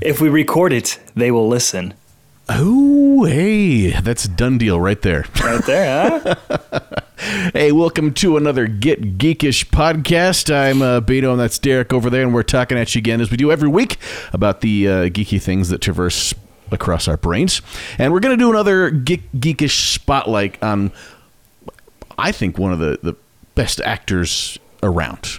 If we record it, they will listen. Oh, hey, that's a done deal right there. Right there, huh? Hey, welcome to another Get Geekish podcast. I'm uh, Beto, and that's Derek over there, and we're talking at you again as we do every week about the uh, geeky things that traverse across our brains. And we're going to do another Geek, Geekish spotlight on, I think, one of the, the best actors around.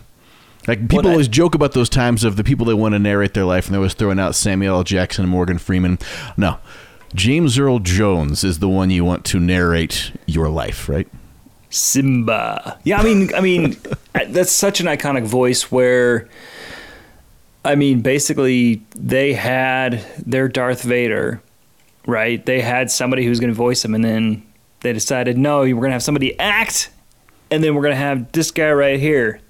Like people I- always joke about those times of the people that want to narrate their life, and they're always throwing out Samuel L. Jackson and Morgan Freeman. No, James Earl Jones is the one you want to narrate your life, right? Simba. Yeah, I mean, I mean, that's such an iconic voice. Where, I mean, basically, they had their Darth Vader, right? They had somebody who's going to voice him, and then they decided, no, we're going to have somebody act, and then we're going to have this guy right here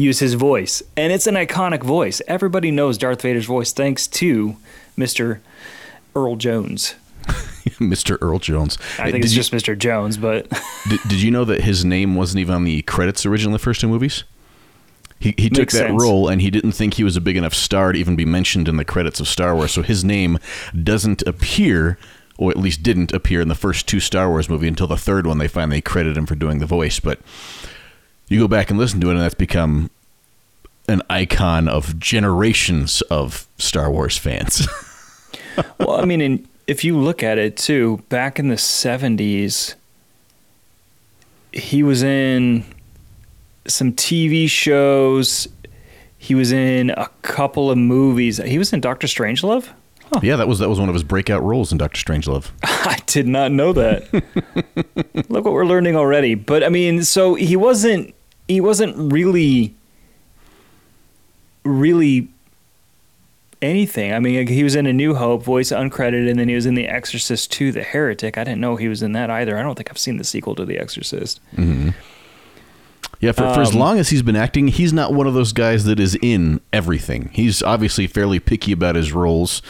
use his voice, and it's an iconic voice. Everybody knows Darth Vader's voice thanks to Mister Earl Jones. Mr. Earl Jones. I think did it's you, just Mr. Jones, but did, did you know that his name wasn't even on the credits originally the first two movies? He, he took that sense. role and he didn't think he was a big enough star to even be mentioned in the credits of Star Wars. So his name doesn't appear, or at least didn't appear in the first two Star Wars movie until the third one. They finally credit him for doing the voice. But you go back and listen to it, and that's become an icon of generations of Star Wars fans. well, I mean, and if you look at it too, back in the '70s, he was in some TV shows. He was in a couple of movies. He was in Doctor Strangelove. yeah, that was that was one of his breakout roles in Doctor Strangelove. I did not know that. Look what we're learning already. But I mean, so he wasn't he wasn't really really anything. I mean, he was in A New Hope, voice uncredited, and then he was in The Exorcist 2, The Heretic. I didn't know he was in that either. I don't think I've seen the sequel to The Exorcist. Yeah, for, for as Um, long as he's been acting, he's not one of those guys that is in everything. He's obviously fairly picky about his roles,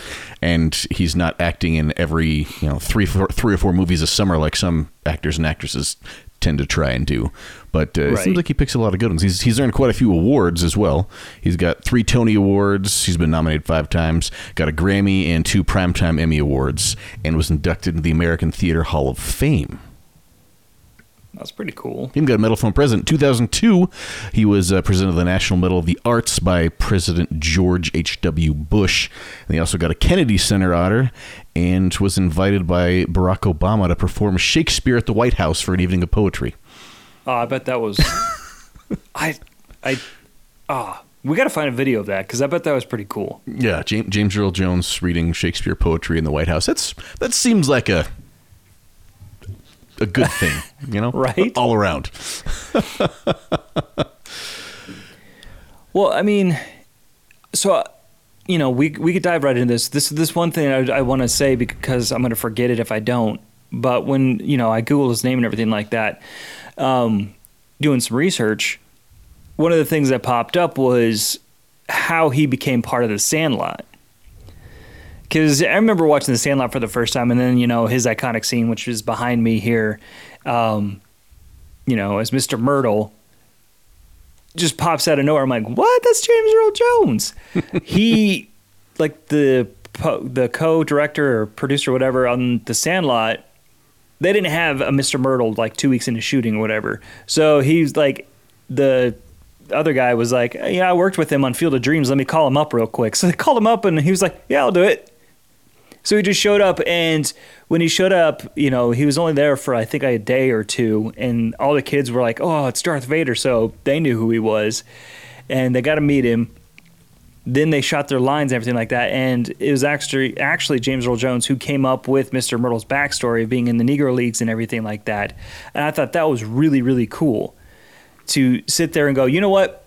and he's not acting in every you know three four, three or four movies a summer like some actors and actresses tend to try and do. But uh, it seems like he picks a lot of good ones. He's he's earned quite a few awards as well. He's got three Tony Awards. He's been nominated five times. Got a Grammy and two Primetime Emmy Awards, and was inducted into the American Theater Hall of Fame. That's pretty cool. He even got a medal from a president. 2002, he was uh, presented the National Medal of the Arts by President George H.W. Bush. And he also got a Kennedy Center honor and was invited by Barack Obama to perform Shakespeare at the White House for an evening of poetry. Oh, I bet that was. I, I, ah, we got to find a video of that because I bet that was pretty cool. Yeah, James, James Earl Jones reading Shakespeare poetry in the White House. That's that seems like a a good thing, you know, Right? All around. Well, I mean, so uh, you know, we we could dive right into this. This this one thing I, I want to say because I'm going to forget it if I don't. But when you know I Google his name and everything like that, um, doing some research, one of the things that popped up was how he became part of the Sandlot. Because I remember watching the Sandlot for the first time, and then you know his iconic scene, which is behind me here, um, you know, as Mr. Myrtle just pops out of nowhere. I'm like, what? That's James Earl Jones. he, like the po- the co-director or producer, or whatever, on The Sandlot. They didn't have a Mr. Myrtle like two weeks into shooting or whatever. So he's like, the other guy was like, yeah, I worked with him on Field of Dreams. Let me call him up real quick. So they called him up, and he was like, yeah, I'll do it. So he just showed up, and when he showed up, you know, he was only there for I think a day or two, and all the kids were like, "Oh, it's Darth Vader," so they knew who he was, and they got to meet him. Then they shot their lines and everything like that, and it was actually actually James Earl Jones who came up with Mr. Myrtle's backstory of being in the Negro Leagues and everything like that, and I thought that was really really cool to sit there and go, you know what,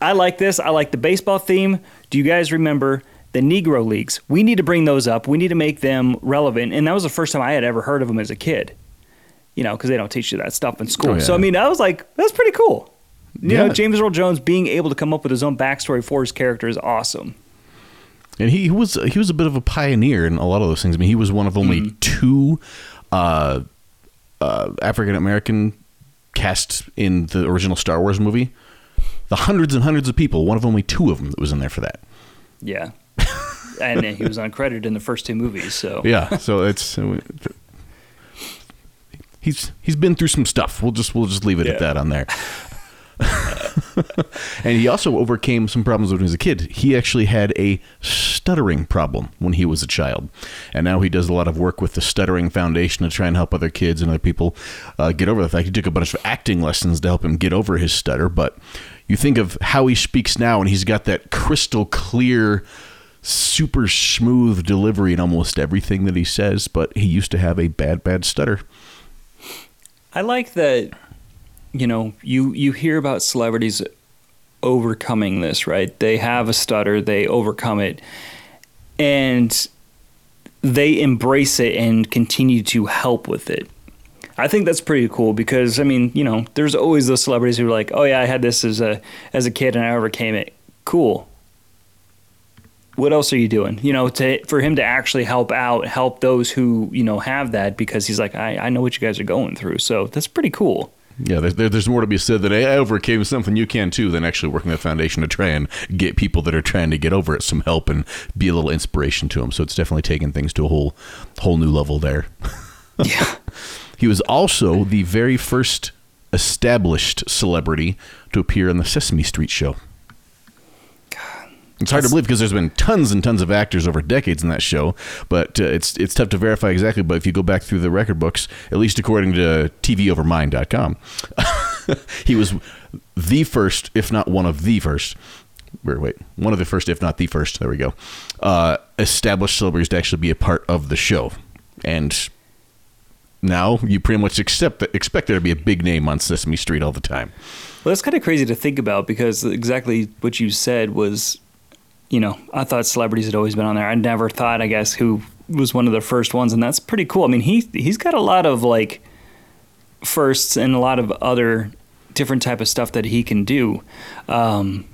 I like this. I like the baseball theme. Do you guys remember the Negro Leagues? We need to bring those up. We need to make them relevant. And that was the first time I had ever heard of them as a kid. You know, because they don't teach you that stuff in school. Oh, yeah. So I mean, I was like, that's pretty cool. You Yeah. know, James Earl Jones being able to come up with his own backstory for his character is awesome. And he, he was he was a bit of a pioneer in a lot of those things. I mean, he was one of only two uh, uh, African American cast in the original Star Wars movie. The hundreds and hundreds of people, one of only two of them that was in there for that. Yeah. And he was uncredited in the first two movies. So yeah, so it's he's he's been through some stuff. We'll just we'll just leave it Yeah. at that on there. and he also overcame some problems when he was a kid. He actually had a stuttering problem when he was a child, and now he does a lot of work with the Stuttering Foundation to try and help other kids and other people uh, get over the fact. He took a bunch of acting lessons to help him get over his stutter. But you think of how he speaks now, and he's got that crystal clear, super smooth delivery in almost everything that he says. But he used to have a bad, bad stutter. I like that. You know, you you hear about celebrities overcoming this, right? They have a stutter, they overcome it, and they embrace it and continue to help with it. I think that's pretty cool because I mean, you know, there's always those celebrities who are like, "Oh yeah, I had this as a as a kid and I overcame it." Cool. What else are you doing? You know, to for him to actually help out, help those who you know have that because he's like, I, I know what you guys are going through. So that's pretty cool. Yeah, there, there, there's more to be said that I overcame something you can too than actually working the foundation to try and get people that are trying to get over it some help and be a little inspiration to them. So it's definitely taking things to a whole whole new level there. Yeah. He was also the very first established celebrity to appear on the Sesame Street show. It's hard to believe because there's been tons and tons of actors over decades in that show, but uh, it's it's tough to verify exactly. But if you go back through the record books, at least according to TVOverMind.com, he was the first, if not one of the first. Wait, wait, one of the first, if not the first. There we go. Uh, established celebrities to actually be a part of the show, and now you pretty much accept expect there to be a big name on Sesame Street all the time. Well, that's kind of crazy to think about because exactly what you said was, you know, I thought celebrities had always been on there. I never thought, I guess, who was one of the first ones, and that's pretty cool. I mean, he he's got a lot of like firsts and a lot of other different type of stuff that he can do. Um,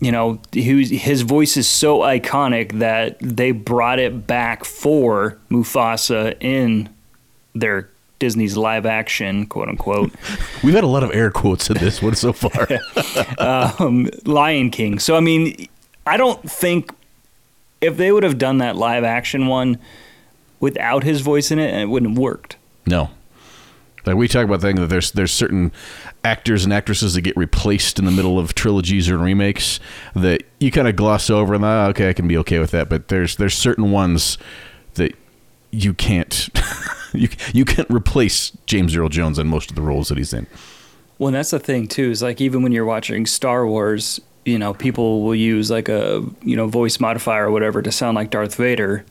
you know, he, his voice is so iconic that they brought it back for Mufasa in their Disney's live action, quote unquote. We've had a lot of air quotes in this one so far. um, Lion King. So I mean, I don't think if they would have done that live action one without his voice in it, it wouldn't have worked. No. Like we talk about the thing that there's there's certain actors and actresses that get replaced in the middle of trilogies or remakes that you kind of gloss over and oh, okay, I can be okay with that. But there's there's certain ones that you can't you you can't replace James Earl Jones in most of the roles that he's in. Well, and that's the thing too. Is like even when you're watching Star Wars, you know, people will use like a you know voice modifier or whatever to sound like Darth Vader,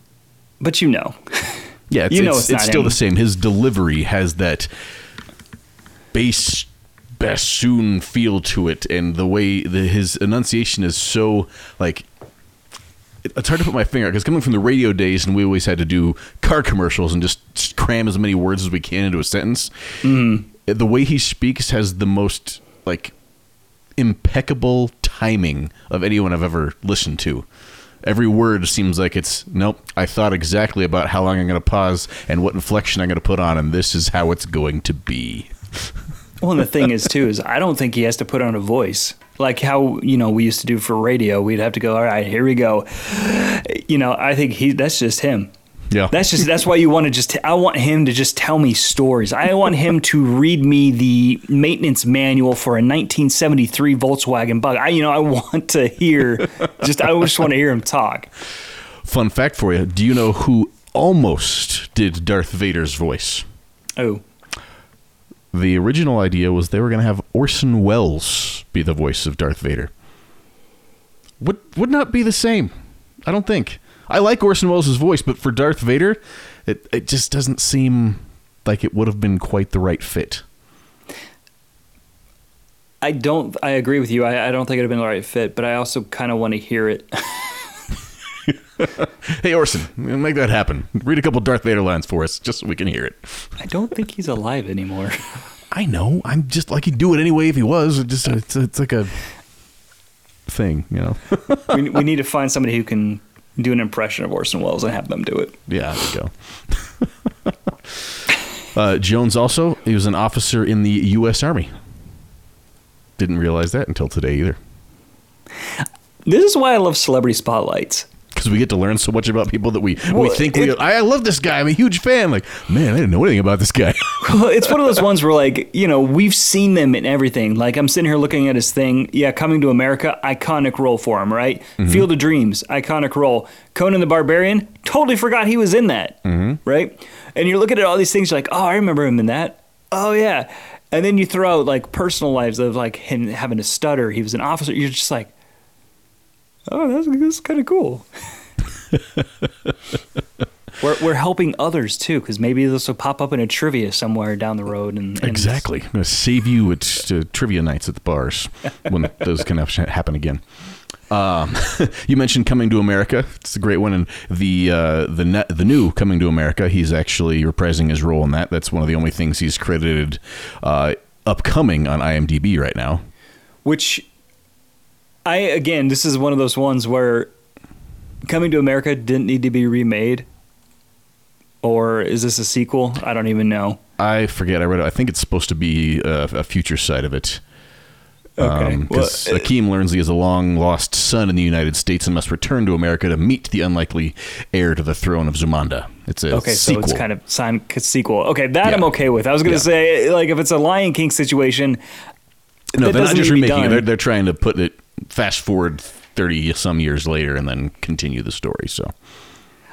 but you know, Yeah, it's, You know it's, it's it's still him. the same. His delivery has that bass bassoon feel to it, and the way the, his enunciation is so like. It's hard to put my finger because coming from the radio days, and we always had to do car commercials and just cram as many words as we can into a sentence. Mm-hmm. The way he speaks has the most like impeccable timing of anyone I've ever listened to. Every word seems like it's nope. I thought exactly about how long I'm going to pause and what inflection I'm going to put on, and this is how it's going to be. Well, and the thing is too is I don't think he has to put on a voice like how you know we used to do for radio. We'd have to go, all right, here we go. You know, I think he that's just him. Yeah, That's just that's why you want to just I want him to just tell me stories. I want him to read me the maintenance manual for a 1973 Volkswagen Bug. I you know I want to hear just I just want to hear him talk. fun fact for you. Do you know who almost did Darth Vader's voice? Oh, The original idea was they were going to have Orson Welles be the voice of Darth Vader. Would would not be the same. I don't think. I like Orson Welles' voice, but for Darth Vader, it it just doesn't seem like it would have been quite the right fit. I don't. I agree with you. I, I don't think it'd have been the right fit, but I also kind of want to hear it. Hey Orson, make that happen. Read a couple Darth Vader lines for us, just so we can hear it. I don't think he's alive anymore. I know. I'm just like he'd do it anyway if he was. It just it's, it's like a thing, you know. we, we need to find somebody who can do an impression of Orson Welles and have them do it. Yeah, there you go. uh, Jones also he was an officer in the U.S. Army. Didn't realize that until today either. This is why I love celebrity spotlights. Because we get to learn so much about people that we we think we. it- I, I love this guy. I'm a huge fan. Like, man, I didn't know anything about this guy. Well, it's one of those ones where, like, you know, we've seen them in everything. Like, I'm sitting here looking at his thing. Yeah, Coming to America, iconic role for him, right? Mm-hmm. Field of Dreams, iconic role. Conan the Barbarian, totally forgot he was in that, mm-hmm. right? And you're looking at all these things, you're like, oh, I remember him in that. Oh, yeah. And then you throw out, like, personal lives of, like, him having a stutter. He was an officer. You're just like, oh, that's, that's kind of cool. We're, we're helping others too, because maybe this will pop up in a trivia somewhere down the road. And, and Exactly. I'm going to save you at uh, trivia nights at the bars when those can have- happen again. Um, you mentioned Coming to America. It's a great one, and the uh, the ne- the new Coming to America. He's actually reprising his role in that. That's one of the only things he's credited uh, upcoming on IMDb right now. Which, I again, this is one of those ones where Coming to America didn't need to be remade, or is this a sequel? I don't even know. I forget. I read. it. I think it's supposed to be a, a future side of it. Okay, Because well, uh, Akeem learns he has a long lost son in the United States and must return to America to meet the unlikely heir to the throne of Zamunda. It's a Okay, sequel. so it's kind of sign sequel. Okay, that I'm okay with. I was gonna Yeah. say like if it's a Lion King situation. no, they're not just need to be remaking it. They're, they're trying to put it fast forward thirty some years later and then continue the story. So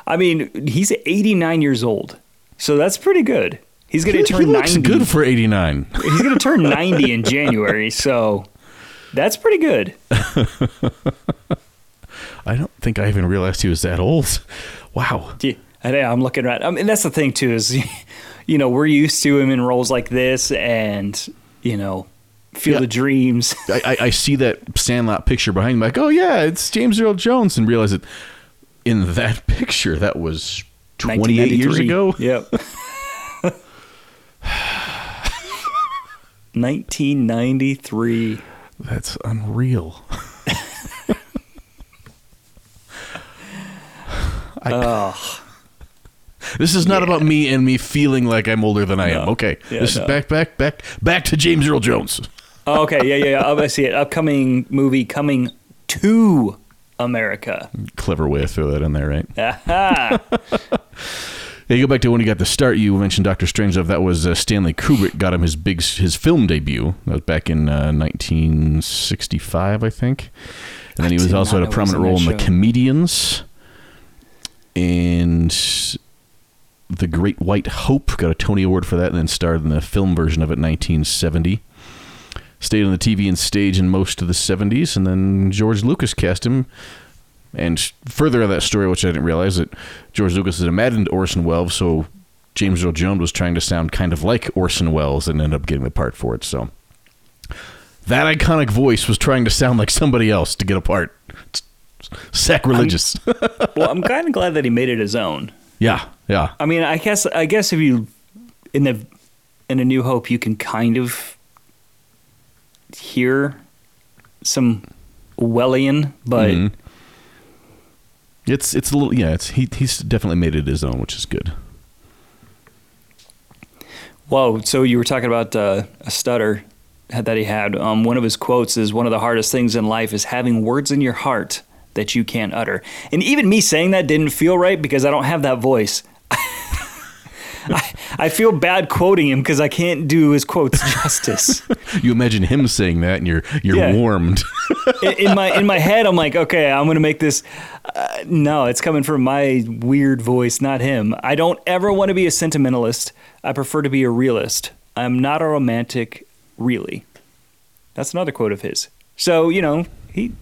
I mean, he's 89 years old, so that's pretty good. He's gonna he, turn he looks 90. good for eighty nine. He's gonna turn 90 in January, so that's pretty good. I don't think I even realized he was that old. Wow. Yeah, I'm looking at. I mean, that's the thing too is, you know, we're used to him in roles like this, and you know, Field Yeah. of Dreams. I, I, see that Sandlot picture behind me, like, oh yeah, it's James Earl Jones, and realize that in that picture that was twenty eight years ago. Yep. 1993. That's unreal. I, Oh, this is not about me and me feeling like I'm older than I am. Okay, Yeah, this no. is back, back, back, back to James Earl Jones. Okay. Yeah, yeah. yeah. Oh, I see it. Upcoming movie coming to America. Clever way to throw that in there, right? Aha. Yeah, you go back to when he got the start. You mentioned Doctor Strangelove. That was uh, Stanley Kubrick got him his big his film debut. That was back in uh, 1965, I think. And then I he was also had a know he was prominent role in that The. Comedians and The Great White Hope. Got a Tony Award for that, and then starred in the film version of it in 1970. Stayed on the TV and stage in most of the 70s, and then George Lucas cast him and further of that story, which I didn't realize, that George Lucas had imagined Orson Welles, so James Earl Jones was trying to sound kind of like Orson Welles and ended up getting the part for it. So that iconic voice was trying to sound like somebody else to get a part. It's sacrilegious. well, I'm kind of glad that he made it his own. yeah, yeah. I mean, I guess I guess if you in the in a New Hope, you can kind of hear some Wellian, but Mhm. It's it's a little yeah. It's he he's definitely made it his own, which is good. whoa! So you were talking about uh, a stutter that he had. Um, one of his quotes is, "One of the hardest things in life is having words in your heart that you can't utter." And even me saying that didn't feel right because I don't have that voice. I, I feel bad quoting him because I can't do his quotes justice. You imagine him saying that, and you're you're Yeah. warmed. in, in my in my head, I'm like, okay, I'm gonna make this. Uh, no, it's coming from my weird voice, not him. I don't ever want to be a sentimentalist. I prefer to be a realist. I'm not a romantic, really. That's another quote of his. So you know, he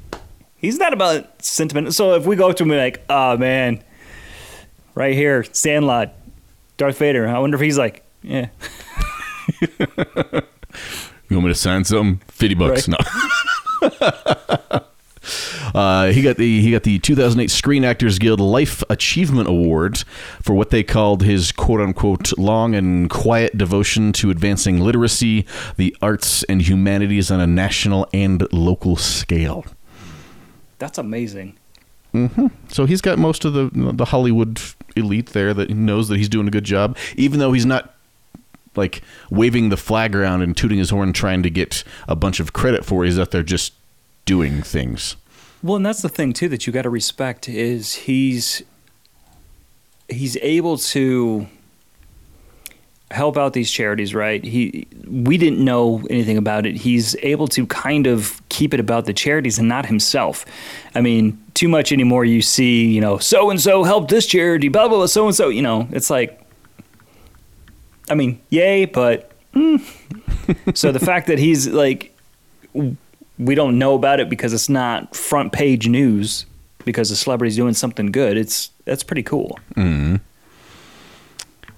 he's not about sentiment. So if we go up to him like, oh man, right here, Sandlot, Darth Vader. I wonder if he's like, yeah. You want me to sign something? Fifty bucks. Right. No. Uh, he got the he got the 2008 Screen Actors Guild Life Achievement Award for what they called his quote unquote long and quiet devotion to advancing literacy, the arts, and humanities on a national and local scale. That's amazing. Mm-hmm. So he's got most of the the Hollywood elite there that knows that he's doing a good job, even though he's not like waving the flag around and tooting his horn trying to get a bunch of credit for. He's out there just doing things. Well, and that's the thing too that you got to respect is he's he's able to help out these charities, right? He we didn't know anything about it. He's able to kind of keep it about the charities and not himself. I mean, too much anymore you see, you know, so and so helped this charity, blah blah blah, so and so, you know, it's like I mean, yay, but mm. so the fact that he's like we don't know about it because it's not front page news because the celebrity's doing something good. It's that's pretty cool. Mm-hmm.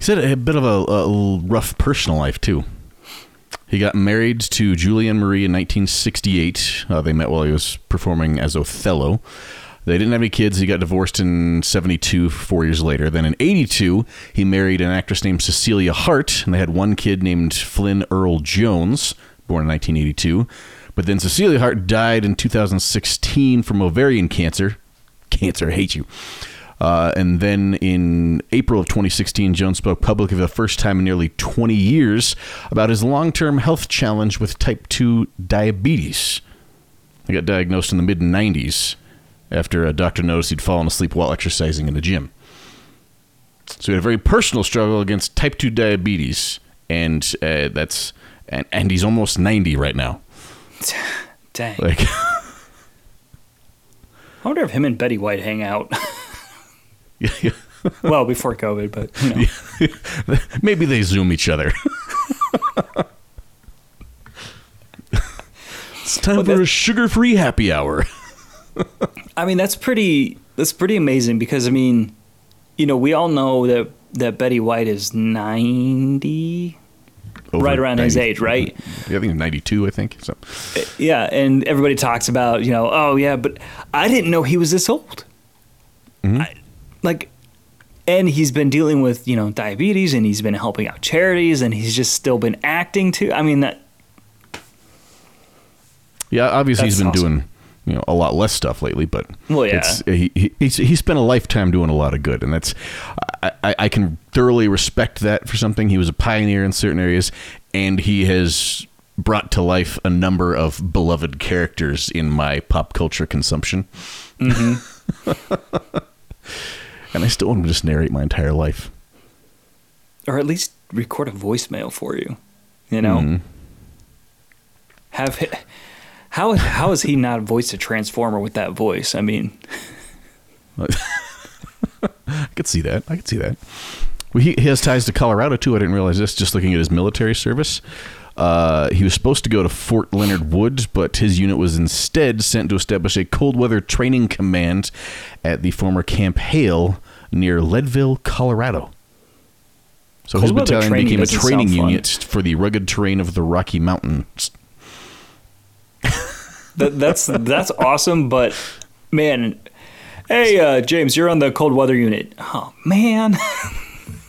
He said a bit of a, a rough personal life too. He got married to Julienne Marie in 1968. Uh, they met while he was performing as Othello. They didn't have any kids. He got divorced in 72, four years later. Then in 82, he married an actress named Cecilia Hart, and they had one kid named Flynn Earl Jones, born in 1982. But then Cecilia Hart died in 2016 from ovarian cancer. Cancer, I hate you. Uh, and then in April of 2016, Jones spoke publicly for the first time in nearly 20 years about his long term health challenge with type 2 diabetes. He got diagnosed in the mid 90s after a doctor noticed he'd fallen asleep while exercising in the gym. So he had a very personal struggle against type 2 diabetes, and uh, that's and, and he's almost 90 right now. Dang. Like, I wonder if him and Betty White hang out. yeah, well, before COVID, but you know. maybe they zoom each other. it's time well, for a sugar-free happy hour. I mean, that's pretty. That's pretty amazing because I mean, you know, we all know that that Betty White is ninety over right around 90, his age, right? Yeah, I think 92, I think. So. Yeah, and everybody talks about, you know, oh, yeah, but I didn't know he was this old. Mm-hmm. I, like, and he's been dealing with, you know, diabetes and he's been helping out charities and he's just still been acting too. I mean, that. Yeah, obviously he's been awesome. doing you know a lot less stuff lately but well yeah he, he, he spent a lifetime doing a lot of good and that's I, I can thoroughly respect that for something he was a pioneer in certain areas and he has brought to life a number of beloved characters in my pop culture consumption mm-hmm. and i still want to just narrate my entire life or at least record a voicemail for you you know mm-hmm. have how how has he not voiced a transformer with that voice? I mean, I could see that. I could see that. Well, he, he has ties to Colorado too. I didn't realize this. Just looking at his military service, uh, he was supposed to go to Fort Leonard Wood, but his unit was instead sent to establish a cold weather training command at the former Camp Hale near Leadville, Colorado. So cold his battalion became a training unit for the rugged terrain of the Rocky Mountains that, that's that's awesome. But man, hey uh, James, you're on the cold weather unit. Oh man.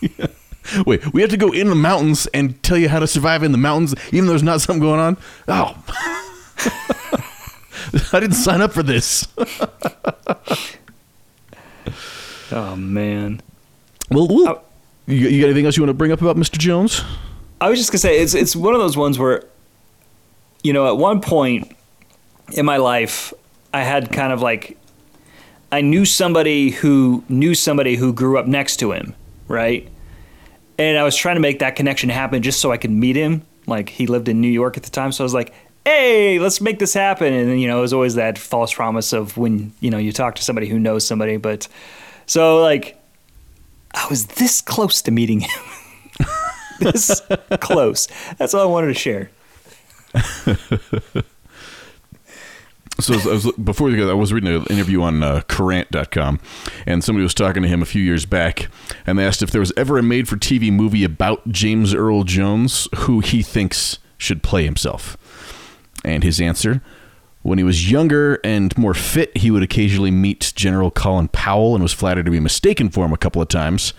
yeah. Wait, we have to go in the mountains and tell you how to survive in the mountains, even though there's not something going on. Oh, I didn't sign up for this. oh man. Well, well you, you got anything else you want to bring up about Mr. Jones? I was just gonna say it's it's one of those ones where, you know, at one point in my life, I had kind of like I knew somebody who knew somebody who grew up next to him, right? And I was trying to make that connection happen just so I could meet him. Like he lived in New York at the time, so I was like, "Hey, let's make this happen." And you know, it was always that false promise of when you know you talk to somebody who knows somebody. But so like, I was this close to meeting him. this close. That's all I wanted to share. So I was, before we go, I was reading an interview on uh, Current.com, and somebody was talking to him a few years back, and they asked if there was ever a made-for-TV movie about James Earl Jones who he thinks should play himself. And his answer: When he was younger and more fit, he would occasionally meet General Colin Powell, and was flattered to be mistaken for him a couple of times.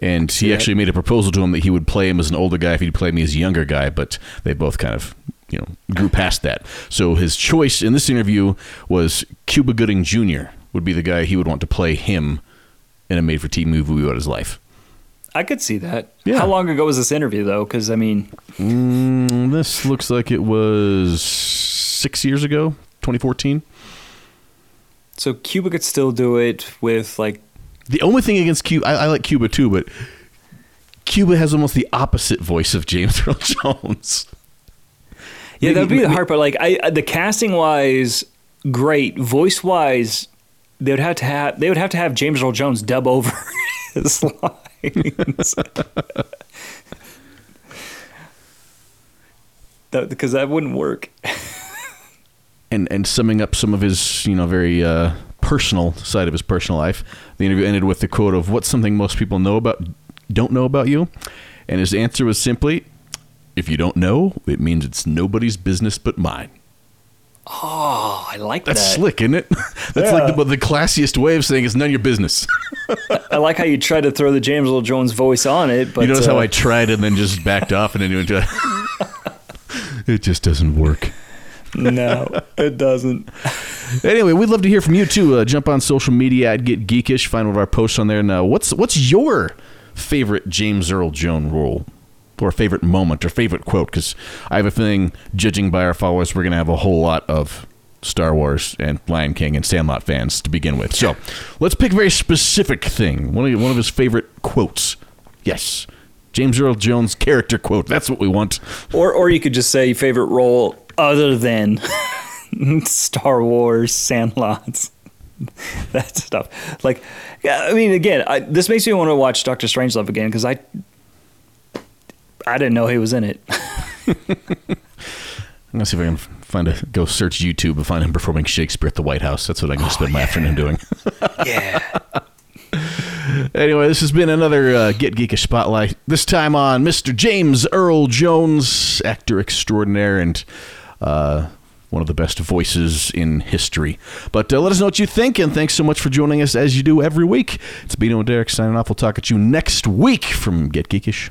And he actually made a proposal to him that he would play him as an older guy if he'd play me as a younger guy, but they both kind of you know grew past that. So his choice in this interview was Cuba Gooding Jr. would be the guy he would want to play him in a made-for-TV movie about his life. I could see that. Yeah. How long ago was this interview though? Because I mean, mm, this looks like it was six years ago, 2014. So Cuba could still do it with like The only thing against Cuba, I, I like Cuba too, but Cuba has almost the opposite voice of James Earl Jones. Yeah, that'd be the hard part. Like, I the casting wise, great. Voice wise, they would have to have they would have to have James Earl Jones dub over his lines. that, because that wouldn't work. and and summing up some of his you know very uh, personal side of his personal life. The interview ended with the quote of "What's something most people know about don't know about you?" And his answer was simply, "If you don't know, it means it's nobody's business but mine." Oh, I like That's that. That's slick, isn't it? That's like the, the classiest way of saying it's none of your business. I like how you tried to throw the James Earl Jones voice on it, but you notice how uh, I tried and then just backed off and then you went to. it just doesn't work. no, it doesn't. Anyway, we'd love to hear from you too. Uh, jump on social media at Get Geekish. Find one of our posts on there. Now, what's what's your favorite James Earl Jones role, or favorite moment, or favorite quote? Because I have a feeling, judging by our followers, we're going to have a whole lot of Star Wars and Lion King and Sandlot fans to begin with. So, let's pick a very specific thing. One of one of his favorite quotes. Yes, James Earl Jones character quote. That's what we want. Or or you could just say favorite role other than Star Wars, Sandlots, that stuff. Like, I mean, again, I, this makes me want to watch Doctor Strangelove again because I I didn't know he was in it. I'm gonna see if I can find a go search YouTube and find him performing Shakespeare at the White House. That's what I'm gonna spend my afternoon doing. yeah. Anyway, this has been another uh, Get Geekish Spotlight. This time on Mr. James Earl Jones, actor extraordinaire and uh, one of the best voices in history. But uh, let us know what you think, and thanks so much for joining us as you do every week. It's Bino and Derek signing off. We'll talk at you next week from Get Geekish.